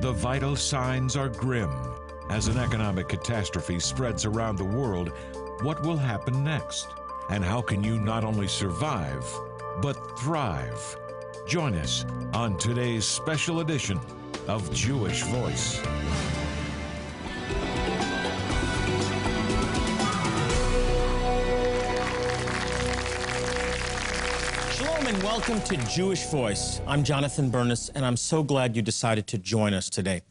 The vital signs are grim. As an economic catastrophe spreads around the world, what will happen next? And how can you not only survive, but thrive? Join us on today's special edition of Jewish Voice. Welcome to Jewish Voice. I'm Jonathan Bernis, and I'm so glad you decided to join us today.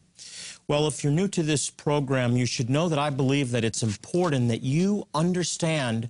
Well, if you're new to this program, you should know that I believe that it's important that you understand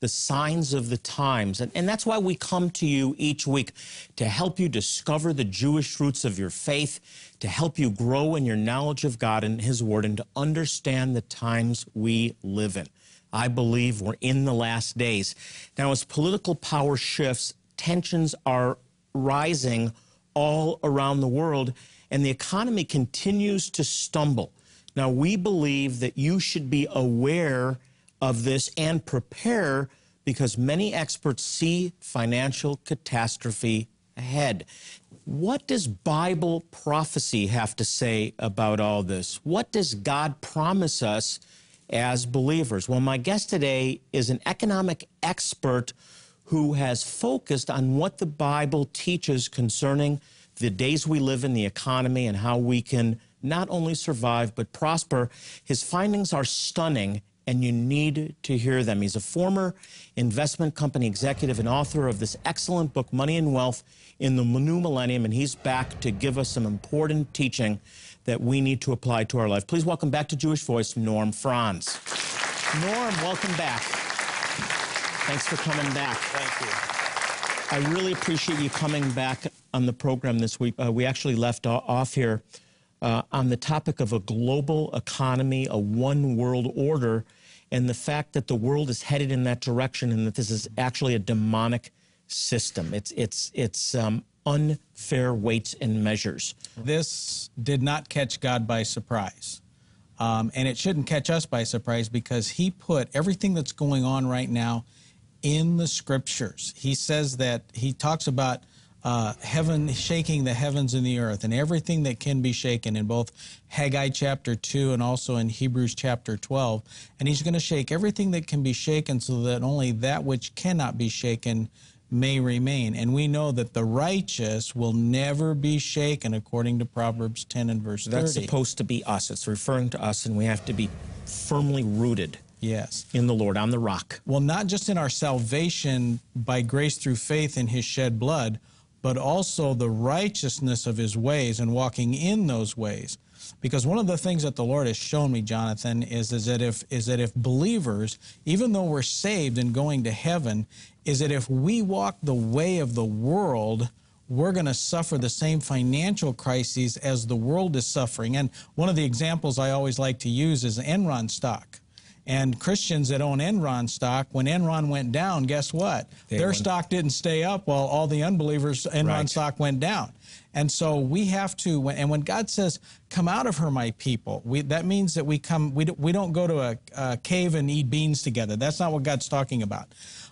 the signs of the times. And, and that's why we come to you each week to help you discover the Jewish roots of your faith, to help you grow in your knowledge of God and His Word, and to understand the times we live in. I believe we're in the last days. Now, as political power shifts, tensions are rising all around the world, and the economy continues to stumble. Now, we believe that you should be aware of this and prepare because many experts see financial catastrophe ahead. What does Bible prophecy have to say about all this? What does God promise us as believers? Well, my guest today is an economic expert who has focused on what the Bible teaches concerning the days we live in, the economy, and how we can not only survive but prosper. His findings are stunning, and you need to hear them. He's a former investment company executive and author of this excellent book, Money and Wealth in the New Millennium, and he's back to give us some important teaching that we need to apply to our life. Please welcome back to Jewish Voice, Norm Franz. Norm, welcome back. Thanks for coming back. Thank you. I really appreciate you coming back on the program this week. Uh, we actually left off here uh, on the topic of a global economy, a one world order, and the fact that the world is headed in that direction and that this is actually a demonic system. It's, it's, it's um, unfair weights and measures. This did not catch God by surprise. Um, and it shouldn't catch us by surprise because He put everything that's going on right now in the scriptures. He says that He talks about uh, heaven shaking the heavens and the earth and everything that can be shaken in both Haggai chapter 2 and also in Hebrews chapter 12. And He's going to shake everything that can be shaken so that only that which cannot be shaken may remain. And we know that the righteous will never be shaken, according to Proverbs 10 and verse 30. That's supposed to be us. It's referring to us, and we have to be firmly rooted yes. in the Lord, on the rock. Well, not just in our salvation by grace through faith in his shed blood, but also the righteousness of his ways and walking in those ways. Because one of the things that the Lord has shown me, Jonathan, is, is that if is that if believers, even though we're saved and going to heaven, is that if we walk the way of the world, we're going to suffer the same financial crises as the world is suffering. And one of the examples I always like to use is Enron stock. And Christians that own Enron stock, when Enron went down, guess what? They Their went- stock didn't stay up while all the unbelievers' Enron Right. stock went down. And so we have to, and when God says, "Come out of her, my people," we, that means that we come. We don't, we don't go to a, a cave and eat beans together. That's not what God's talking about.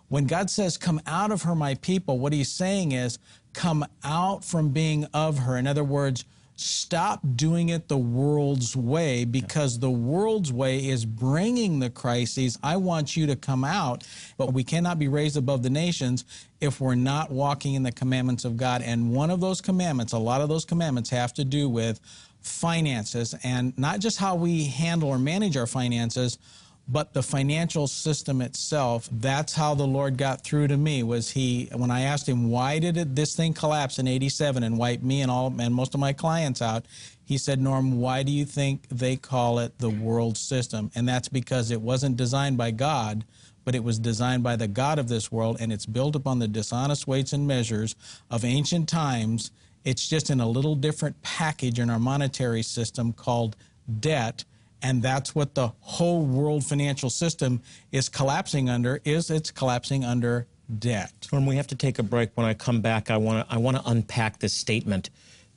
When God says, "Come out of her, my people," what He's saying is, "Come out from being of her." In other words, stop doing it the world's way because the world's way is bringing the crises. I want you to come out, but we cannot be raised above the nations if we're not walking in the commandments of God. And one of those commandments, a lot of those commandments have to do with finances and not just how we handle or manage our finances but the financial system itself that's how the lord got through to me was he when i asked him why did it, this thing collapse in 87 and wipe me and all and most of my clients out? He said norm why do you think they call it the world system? And that's because it wasn't designed by god but it was designed by the god of this world and it's built upon the dishonest weights and measures of ancient times. It's just in a little different package in our monetary system called debt and that's what the whole world financial system is collapsing under is it's collapsing under debt When we have to take a break, when I come back, I want to I want to unpack this statement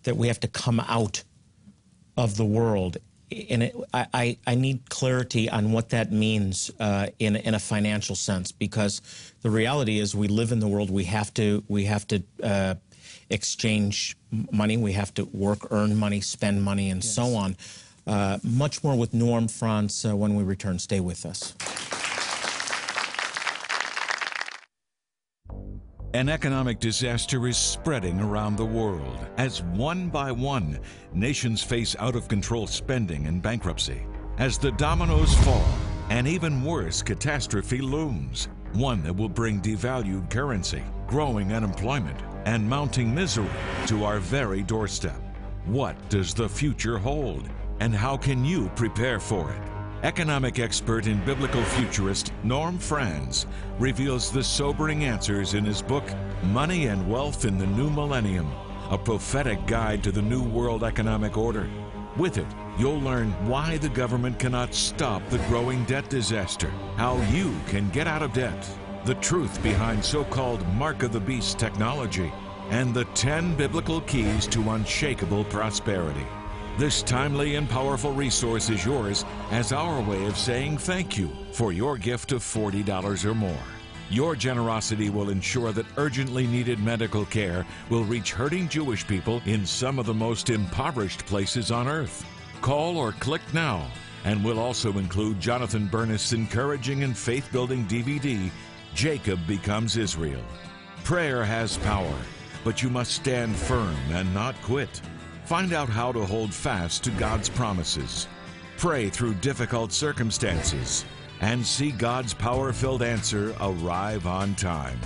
that we have to come out of the world. And it, I, I, I need clarity on what that means uh, in in a financial sense, because the reality is we live in the world. We have to we have to uh, exchange money. We have to work, earn money, spend money, and yes. so on. Uh, much more with Norm Franz uh, when we return. Stay with us. An economic disaster is spreading around the world as one by one nations face out of control spending and bankruptcy. As the dominoes fall, an even worse catastrophe looms, one that will bring devalued currency, growing unemployment, and mounting misery to our very doorstep. What does the future hold, and how can you prepare for it? Economic expert and biblical futurist Norm Franz reveals the sobering answers in his book, Money and Wealth in the New Millennium, a prophetic guide to the New World Economic Order. With it, you'll learn why the government cannot stop the growing debt disaster, how you can get out of debt, the truth behind so called Mark of the Beast technology, and the 10 biblical keys to unshakable prosperity. This timely and powerful resource is yours as our way of saying thank you for your gift of $40 or more. Your generosity will ensure that urgently needed medical care will reach hurting Jewish people in some of the most impoverished places on earth. Call or click now, and we'll also include Jonathan Bernis' encouraging and faith building DVD, Jacob Becomes Israel. Prayer has power, but you must stand firm and not quit. Find out how to hold fast to God's promises. Pray through difficult circumstances and see God's power filled answer arrive on time.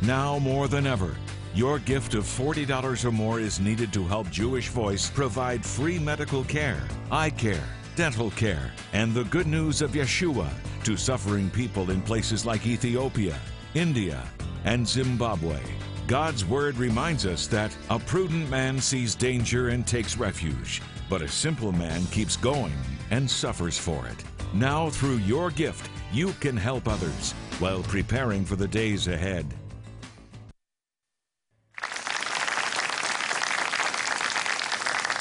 Now more than ever, your gift of $40 or more is needed to help Jewish Voice provide free medical care, eye care, dental care, and the good news of Yeshua to suffering people in places like Ethiopia, India, and Zimbabwe. God's word reminds us that a prudent man sees danger and takes refuge, but a simple man keeps going and suffers for it. Now, through your gift, you can help others while preparing for the days ahead.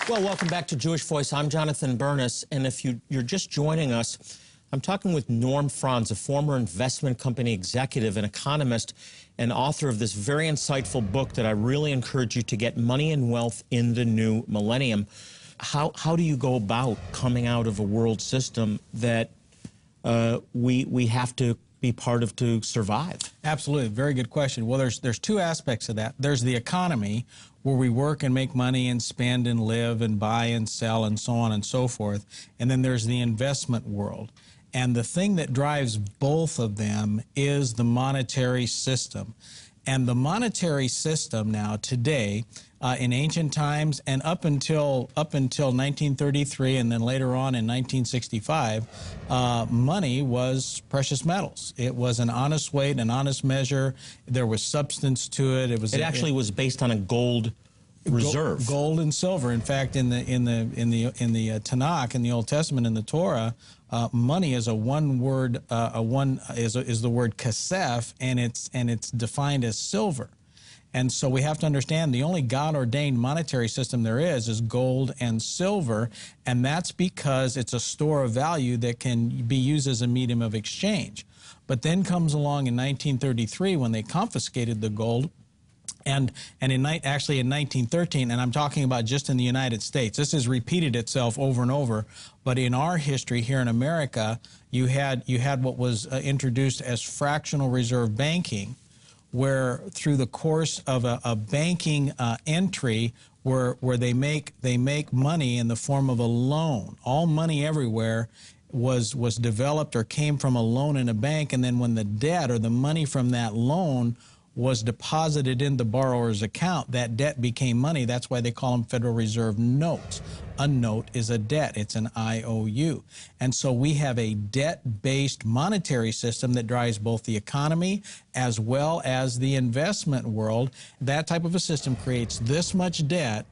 Well, welcome back to Jewish Voice. I'm Jonathan Bernis, and if you, you're just joining us, I'm talking with Norm Franz, a former investment company executive and economist and author of this very insightful book that I really encourage you to get Money and Wealth in the New Millennium. How, how do you go about coming out of a world system that uh, we, we have to be part of to survive? Absolutely, very good question. Well, there's there's two aspects of that. There's the economy, where we work and make money and spend and live and buy and sell and so on and so forth, and then there's the investment world. And the thing that drives both of them is the monetary system. And the monetary system now today, uh, in ancient times and up until up until 1933, and then later on in 1965, uh, money was precious metals. It was an honest weight, an honest measure. There was substance to it. It was. It actually it, was based on a gold reserve. Gold and silver. In fact, in the in the in the in the uh, Tanakh in the Old Testament in the Torah, uh, money is a one word uh, a one is is the word kasef, and it's and it's defined as silver. And so we have to understand the only God ordained monetary system there is is gold and silver, and that's because it's a store of value that can be used as a medium of exchange. But then comes along in 1933 when they confiscated the gold and and in actually in 1913 and i'm talking about just in the united states this has repeated itself over and over but in our history here in america you had you had what was uh, introduced as fractional reserve banking where through the course of a, a banking uh, entry where where they make they make money in the form of a loan. All money everywhere was was developed or came from a loan in a bank and then when the debt or the money from that loan was deposited in the borrower's account, that debt became money. That's why they call them Federal Reserve notes. A note is a debt, it's an IOU. And so we have a debt based monetary system that drives both the economy as well as the investment world. That type of a system creates this much debt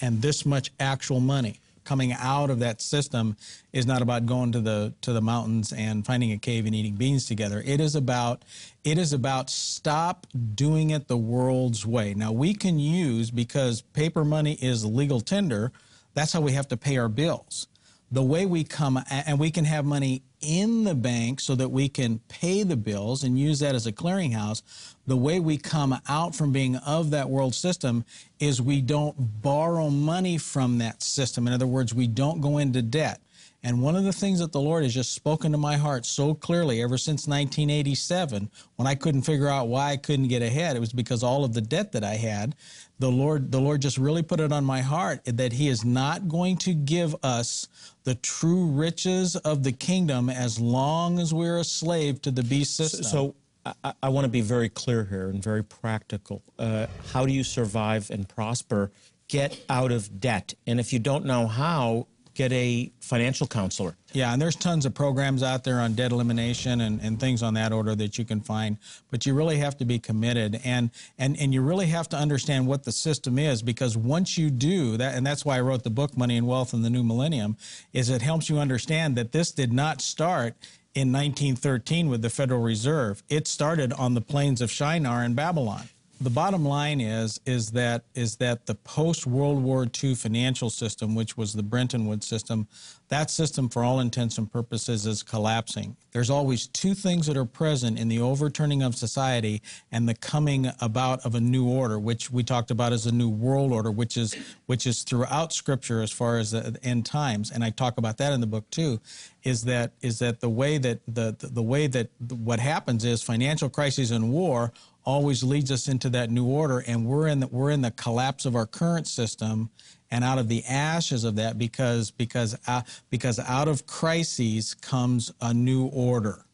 and this much actual money coming out of that system is not about going to the to the mountains and finding a cave and eating beans together. It is about it is about stop doing it the world's way. Now we can use because paper money is legal tender, that's how we have to pay our bills. The way we come and we can have money in the bank so that we can pay the bills and use that as a clearinghouse. The way we come out from being of that world system is we don't borrow money from that system. In other words, we don't go into debt. And one of the things that the Lord has just spoken to my heart so clearly ever since 1987, when I couldn't figure out why I couldn't get ahead, it was because all of the debt that I had. The Lord, the Lord just really put it on my heart that He is not going to give us the true riches of the kingdom as long as we're a slave to the beast system. So, I, I want to be very clear here and very practical. Uh, how do you survive and prosper? Get out of debt. And if you don't know how, get a financial counselor. Yeah, and there's tons of programs out there on debt elimination and, and things on that order that you can find. But you really have to be committed and, and and you really have to understand what the system is because once you do that, and that's why I wrote the book Money and Wealth in the New Millennium, is it helps you understand that this did not start in 1913 with the Federal Reserve. It started on the plains of Shinar in Babylon the bottom line is is that is that the post World War II financial system, which was the Bretton Woods system, that system, for all intents and purposes, is collapsing. There's always two things that are present in the overturning of society and the coming about of a new order, which we talked about as a new world order, which is which is throughout Scripture as far as the end times, and I talk about that in the book too. Is that is that the way that the the, the way that what happens is financial crises and war always leads us into that new order and we're in the, we're in the collapse of our current system and out of the ashes of that because because uh, because out of crises comes a new order.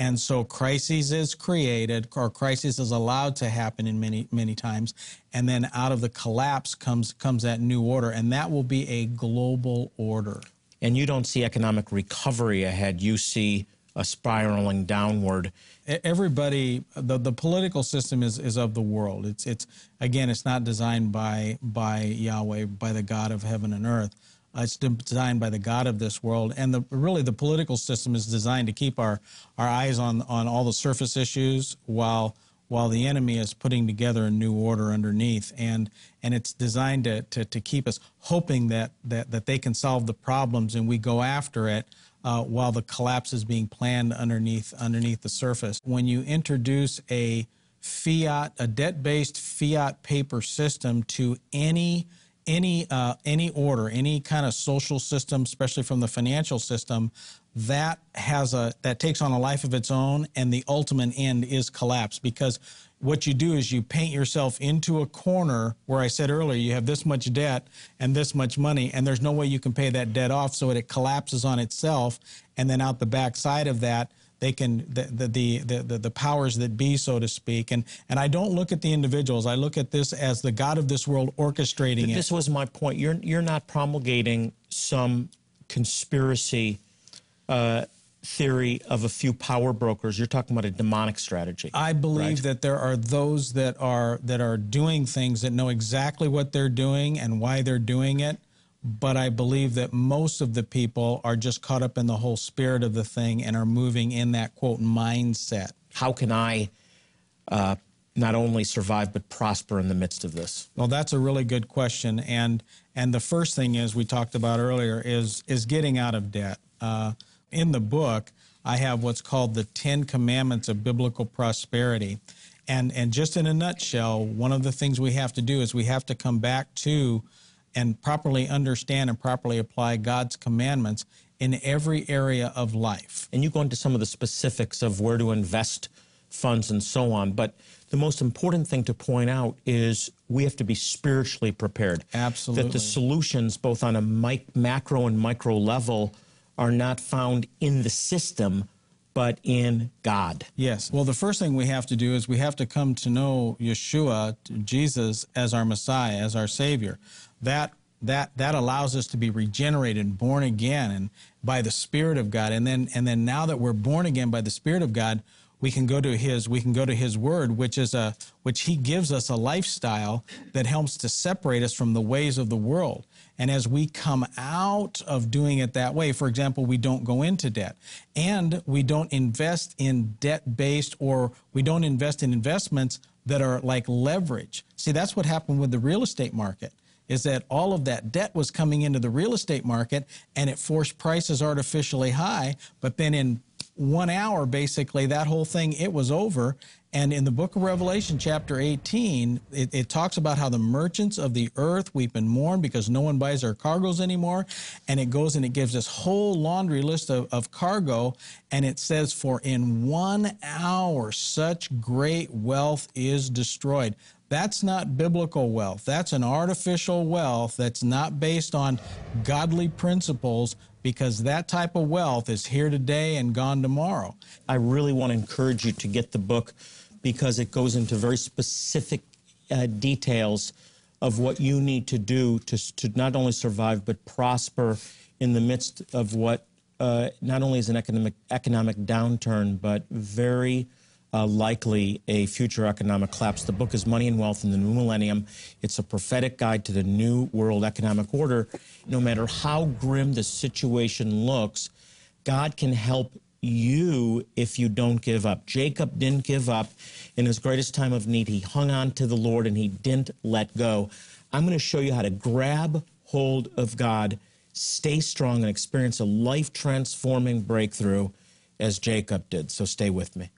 And so crises is created or crisis is allowed to happen in many many times and then out of the collapse comes comes that new order and that will be a global order. And you don't see economic recovery ahead. You see a spiraling downward. Everybody, the, the political system is, is of the world. It's, it's again, it's not designed by, by Yahweh, by the God of heaven and earth. Uh, it's designed by the God of this world, and the, really the political system is designed to keep our, our eyes on, on all the surface issues while while the enemy is putting together a new order underneath and and it's designed to, to, to keep us hoping that, that that they can solve the problems and we go after it uh, while the collapse is being planned underneath underneath the surface. When you introduce a fiat, a debt-based fiat paper system to any any uh, any order, any kind of social system, especially from the financial system, that has a that takes on a life of its own, and the ultimate end is collapse. Because what you do is you paint yourself into a corner where I said earlier you have this much debt and this much money, and there's no way you can pay that debt off, so it collapses on itself, and then out the back side of that, they can the the, the the the powers that be, so to speak. And and I don't look at the individuals. I look at this as the God of this world orchestrating but it. This was my point. You're you're not promulgating some conspiracy. Uh, theory of a few power brokers. You're talking about a demonic strategy. I believe right? that there are those that are that are doing things that know exactly what they're doing and why they're doing it. But I believe that most of the people are just caught up in the whole spirit of the thing and are moving in that quote mindset. How can I uh, not only survive but prosper in the midst of this? Well, that's a really good question, and and the first thing is we talked about earlier is is getting out of debt. Uh, in the book, I have what's called the Ten Commandments of Biblical Prosperity. And, and just in a nutshell, one of the things we have to do is we have to come back to and properly understand and properly apply God's commandments in every area of life. And you go into some of the specifics of where to invest funds and so on. But the most important thing to point out is we have to be spiritually prepared. Absolutely. That the solutions, both on a mic- macro and micro level, are not found in the system, but in God. Yes. Well, the first thing we have to do is we have to come to know Yeshua, Jesus, as our Messiah, as our Savior. That that that allows us to be regenerated and born again and by the Spirit of God. And then and then now that we're born again by the Spirit of God, we can go to his we can go to his word which is a which he gives us a lifestyle that helps to separate us from the ways of the world and as we come out of doing it that way, for example, we don't go into debt and we don't invest in debt based or we don't invest in investments that are like leverage. See, that's what happened with the real estate market. Is that all of that debt was coming into the real estate market and it forced prices artificially high. But then in one hour, basically, that whole thing, it was over. And in the book of Revelation, chapter 18, it, it, talks about how the merchants of the earth weep and mourn because no one buys their cargoes anymore. And it goes and it gives this whole laundry list of, of cargo. And it says, For in one hour, such great wealth is destroyed. That's not biblical wealth. That's an artificial wealth that's not based on godly principles because that type of wealth is here today and gone tomorrow. I really want to encourage you to get the book because it goes into very specific uh, details of what you need to do to, to not only survive but prosper in the midst of what uh, not only is an economic economic downturn but very uh, likely a future economic collapse. The book is Money and Wealth in the New Millennium. It's a prophetic guide to the new world economic order. No matter how grim the situation looks, God can help you if you don't give up. Jacob didn't give up. In his greatest time of need, he hung on to the Lord and he didn't let go. I'm going to show you how to grab hold of God, stay strong, and experience a life transforming breakthrough as Jacob did. So stay with me.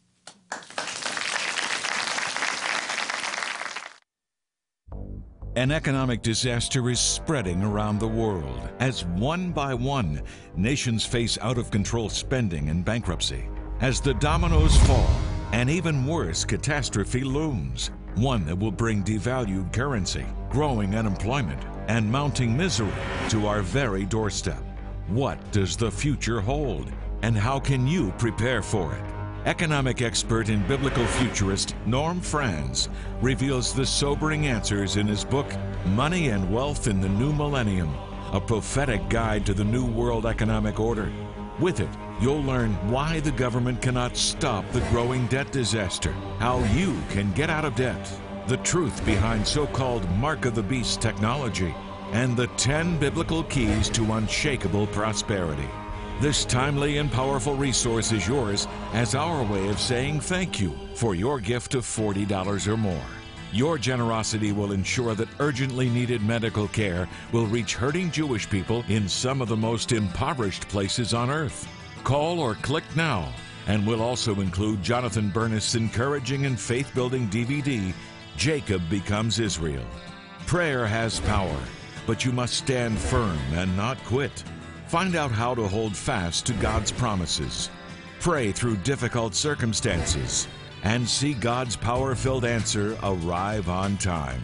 An economic disaster is spreading around the world as one by one nations face out of control spending and bankruptcy. As the dominoes fall, an even worse catastrophe looms, one that will bring devalued currency, growing unemployment, and mounting misery to our very doorstep. What does the future hold, and how can you prepare for it? Economic expert and biblical futurist Norm Franz reveals the sobering answers in his book, Money and Wealth in the New Millennium, a prophetic guide to the New World Economic Order. With it, you'll learn why the government cannot stop the growing debt disaster, how you can get out of debt, the truth behind so called Mark of the Beast technology, and the 10 biblical keys to unshakable prosperity. This timely and powerful resource is yours as our way of saying thank you for your gift of $40 or more. Your generosity will ensure that urgently needed medical care will reach hurting Jewish people in some of the most impoverished places on earth. Call or click now, and we'll also include Jonathan Bernis' encouraging and faith building DVD, Jacob Becomes Israel. Prayer has power, but you must stand firm and not quit. Find out how to hold fast to God's promises. Pray through difficult circumstances and see God's power filled answer arrive on time.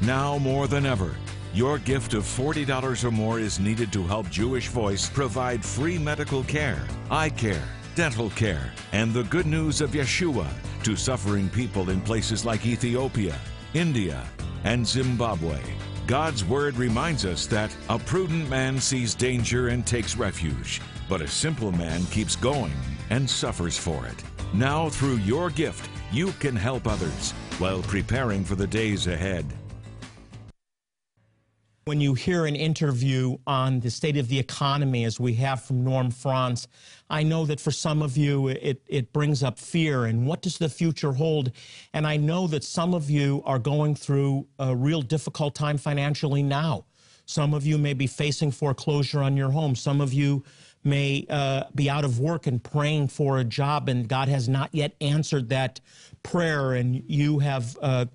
Now more than ever, your gift of $40 or more is needed to help Jewish Voice provide free medical care, eye care, dental care, and the good news of Yeshua to suffering people in places like Ethiopia, India, and Zimbabwe. God's word reminds us that a prudent man sees danger and takes refuge, but a simple man keeps going and suffers for it. Now, through your gift, you can help others while preparing for the days ahead. When you hear an interview on the state of the economy, as we have from Norm Franz, I know that for some of you it, it brings up fear and what does the future hold? And I know that some of you are going through a real difficult time financially now. Some of you may be facing foreclosure on your home. Some of you may uh, be out of work and praying for a job, and God has not yet answered that prayer, and you have uh,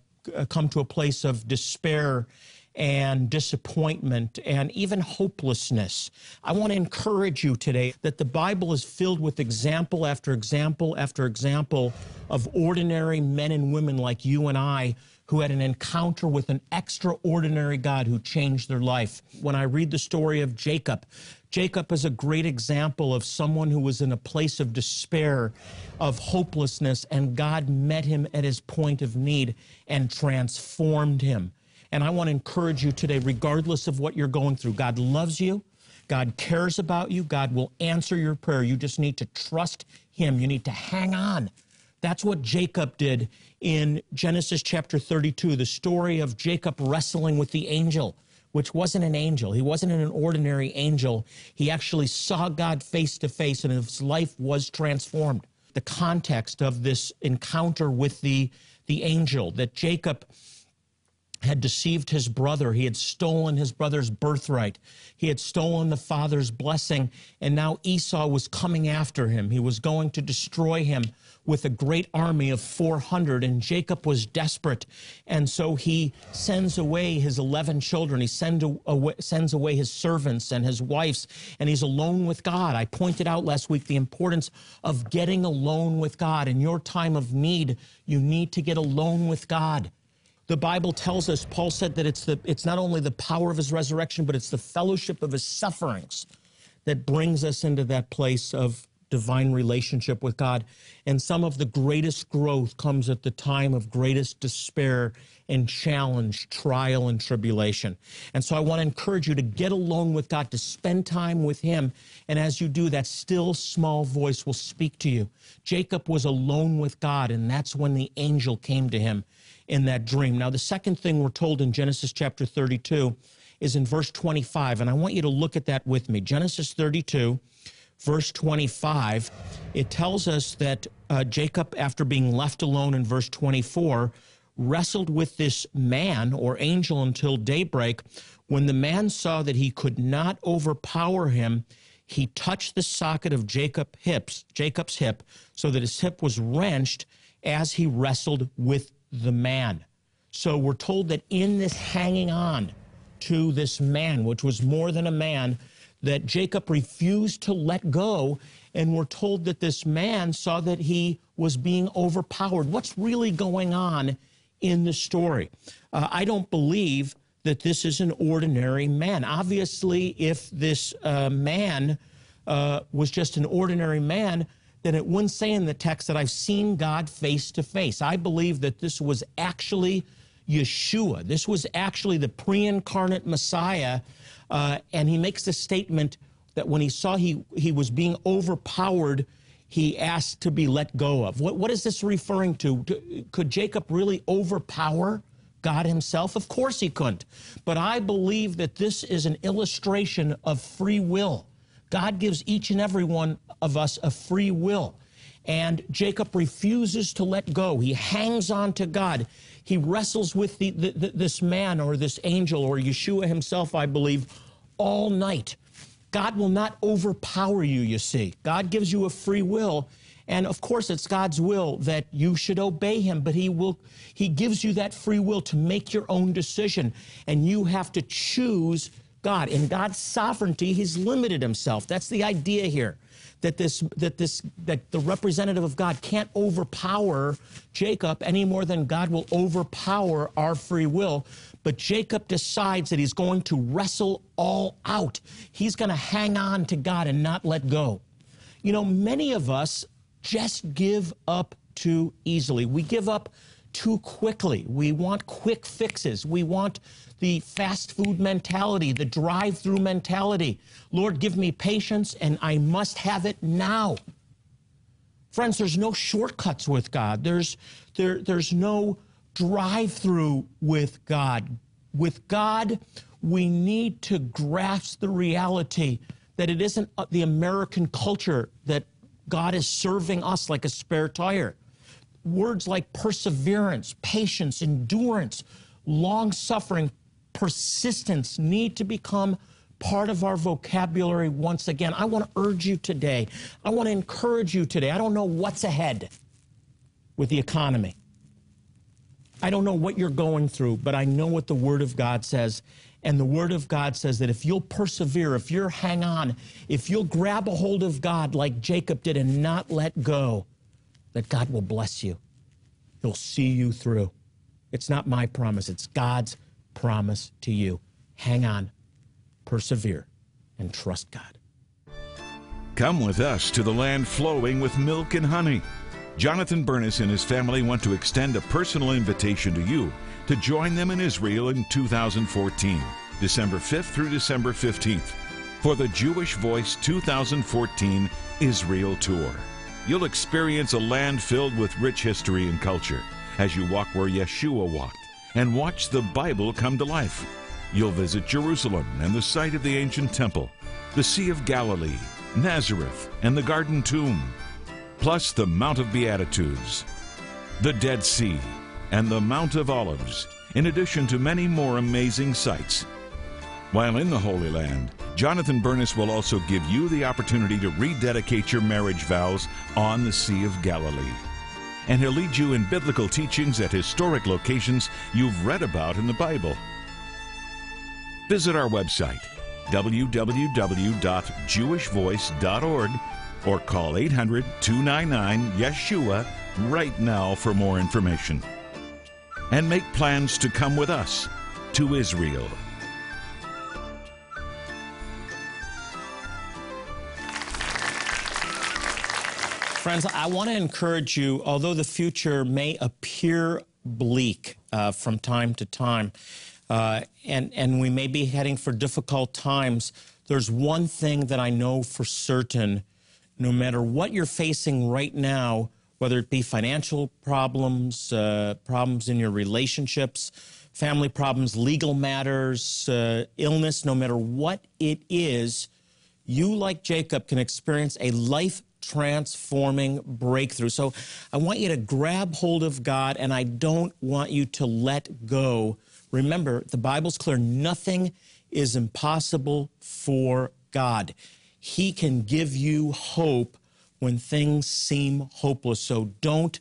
come to a place of despair and disappointment and even hopelessness. I want to encourage you today that the Bible is filled with example after example after example of ordinary men and women like you and I who had an encounter with an extraordinary God who changed their life. When I read the story of Jacob, Jacob is a great example of someone who was in a place of despair, of hopelessness, and God met him at his point of need and transformed him. And I want to encourage you today, regardless of what you're going through, God loves you. God cares about you. God will answer your prayer. You just need to trust Him. You need to hang on. That's what Jacob did in Genesis chapter 32, the story of Jacob wrestling with the angel, which wasn't an angel. He wasn't an ordinary angel. He actually saw God face to face, and his life was transformed. The context of this encounter with the, the angel that Jacob had deceived his brother. He had stolen his brother's birthright. He had stolen the father's blessing. And now Esau was coming after him. He was going to destroy him with a great army of 400. And Jacob was desperate. And so he sends away his 11 children. He send away, sends away his servants and his wives. And he's alone with God. I pointed out last week the importance of getting alone with God. In your time of need, you need to get alone with God. The Bible tells us, Paul said that it's, the, it's not only the power of his resurrection, but it's the fellowship of his sufferings that brings us into that place of divine relationship with God. And some of the greatest growth comes at the time of greatest despair and challenge, trial, and tribulation. And so I want to encourage you to get alone with God, to spend time with Him. And as you do, that still small voice will speak to you. Jacob was alone with God, and that's when the angel came to him in that dream. Now, the second thing we're told in Genesis chapter 32 is in verse 25, and I want you to look at that with me. Genesis 32, verse 25, it tells us that uh, Jacob, after being left alone in verse 24, wrestled with this man or angel until daybreak. When the man saw that he could not overpower him, he touched the socket of Jacob hips, Jacob's hip, so that his hip was wrenched as he wrestled with the man. So we're told that in this hanging on to this man, which was more than a man, that Jacob refused to let go. And we're told that this man saw that he was being overpowered. What's really going on in the story? Uh, I don't believe that this is an ordinary man. Obviously, if this uh, man uh, was just an ordinary man, then it wouldn't say in the text that I've seen God face to face. I believe that this was actually Yeshua. This was actually the pre incarnate Messiah. Uh, and he makes the statement that when he saw he, he was being overpowered, he asked to be let go of. What, what is this referring to? Could Jacob really overpower God himself? Of course he couldn't. But I believe that this is an illustration of free will. God gives each and every one of us a free will. And Jacob refuses to let go. He hangs on to God. He wrestles with the, the, the, this man or this angel or Yeshua himself, I believe, all night. God will not overpower you, you see. God gives you a free will. And of course, it's God's will that you should obey him, but he will he gives you that free will to make your own decision. And you have to choose God. In God's sovereignty, He's limited Himself. That's the idea here. That this, that this, that the representative of God can't overpower Jacob any more than God will overpower our free will. But Jacob decides that he's going to wrestle all out. He's going to hang on to God and not let go. You know, many of us just give up too easily. We give up too quickly. We want quick fixes. We want the fast food mentality, the drive through mentality. Lord, give me patience and I must have it now. Friends, there's no shortcuts with God. There's, there, there's no drive through with God. With God, we need to grasp the reality that it isn't uh, the American culture that God is serving us like a spare tire. Words like perseverance, patience, endurance, long suffering, persistence need to become part of our vocabulary once again. I want to urge you today. I want to encourage you today. I don't know what's ahead with the economy. I don't know what you're going through, but I know what the Word of God says. And the Word of God says that if you'll persevere, if you'll hang on, if you'll grab a hold of God like Jacob did and not let go, that God will bless you. He'll see you through. It's not my promise, it's God's promise to you. Hang on, persevere, and trust God. Come with us to the land flowing with milk and honey. Jonathan Bernis and his family want to extend a personal invitation to you to join them in Israel in 2014, December 5th through December 15th, for the Jewish Voice 2014 Israel Tour. You'll experience a land filled with rich history and culture as you walk where Yeshua walked and watch the Bible come to life. You'll visit Jerusalem and the site of the ancient temple, the Sea of Galilee, Nazareth, and the Garden Tomb, plus the Mount of Beatitudes, the Dead Sea, and the Mount of Olives, in addition to many more amazing sights. While in the Holy Land, Jonathan Bernis will also give you the opportunity to rededicate your marriage vows on the Sea of Galilee. And he'll lead you in biblical teachings at historic locations you've read about in the Bible. Visit our website, www.jewishvoice.org, or call 800 299 Yeshua right now for more information. And make plans to come with us to Israel. Friends, I want to encourage you, although the future may appear bleak uh, from time to time, uh, and, and we may be heading for difficult times, there's one thing that I know for certain no matter what you're facing right now, whether it be financial problems, uh, problems in your relationships, family problems, legal matters, uh, illness, no matter what it is, you, like Jacob, can experience a life transforming breakthrough. So I want you to grab hold of God, and I don't want you to let go. Remember, the Bible's clear nothing is impossible for God. He can give you hope when things seem hopeless. So don't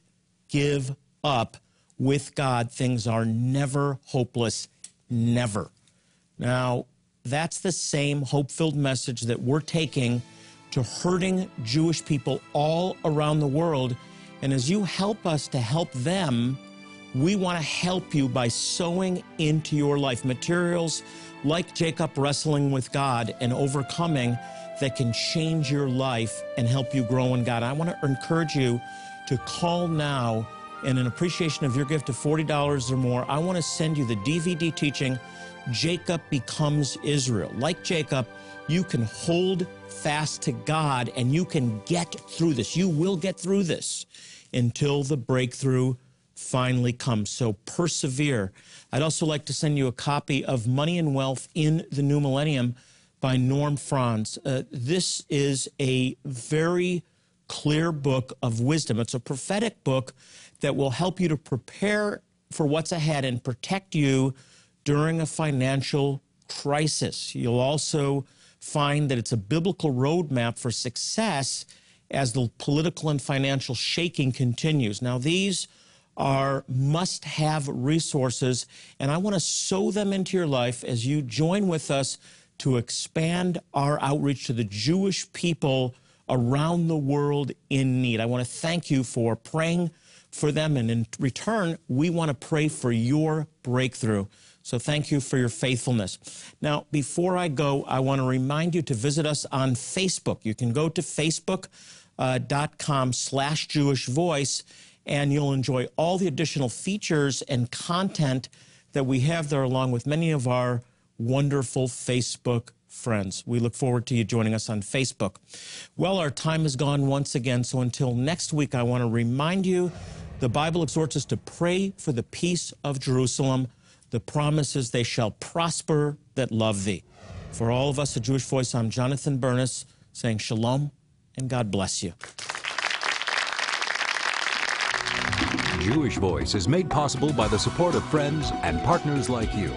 give up. With God, things are never hopeless, never. Now, that's the same hope filled message that we're taking to hurting Jewish people all around the world. And as you help us to help them, we want to help you by sowing into your life materials like Jacob wrestling with God and overcoming that can change your life and help you grow in God. I want to encourage you to call now in an appreciation of your gift of $40 or more. I want to send you the DVD teaching, Jacob Becomes Israel. Like Jacob, you can hold fast to God and you can get through this. You will get through this until the breakthrough finally comes. So persevere. I'd also like to send you a copy of Money and Wealth in the New Millennium by Norm Franz. Uh, this is a very clear book of wisdom. It's a prophetic book that will help you to prepare for what's ahead and protect you during a financial crisis. You'll also find that it's a biblical roadmap for success as the political and financial shaking continues. Now, these are must have resources, and I want to sow them into your life as you join with us to expand our outreach to the Jewish people around the world in need. I want to thank you for praying for them, and in return, we want to pray for your breakthrough. So thank you for your faithfulness. Now, before I go, I want to remind you to visit us on Facebook. You can go to facebook.com uh, slash Jewish Voice, and you'll enjoy all the additional features and content that we have there, along with many of our wonderful Facebook friends. We look forward to you joining us on Facebook. Well, our time is gone once again, so until next week, I want to remind you the Bible exhorts us to pray for the peace of Jerusalem. The promise is they shall prosper that love thee. For all of us at Jewish Voice, I'm Jonathan Bernis saying shalom and God bless you. Jewish Voice is made possible by the support of friends and partners like you.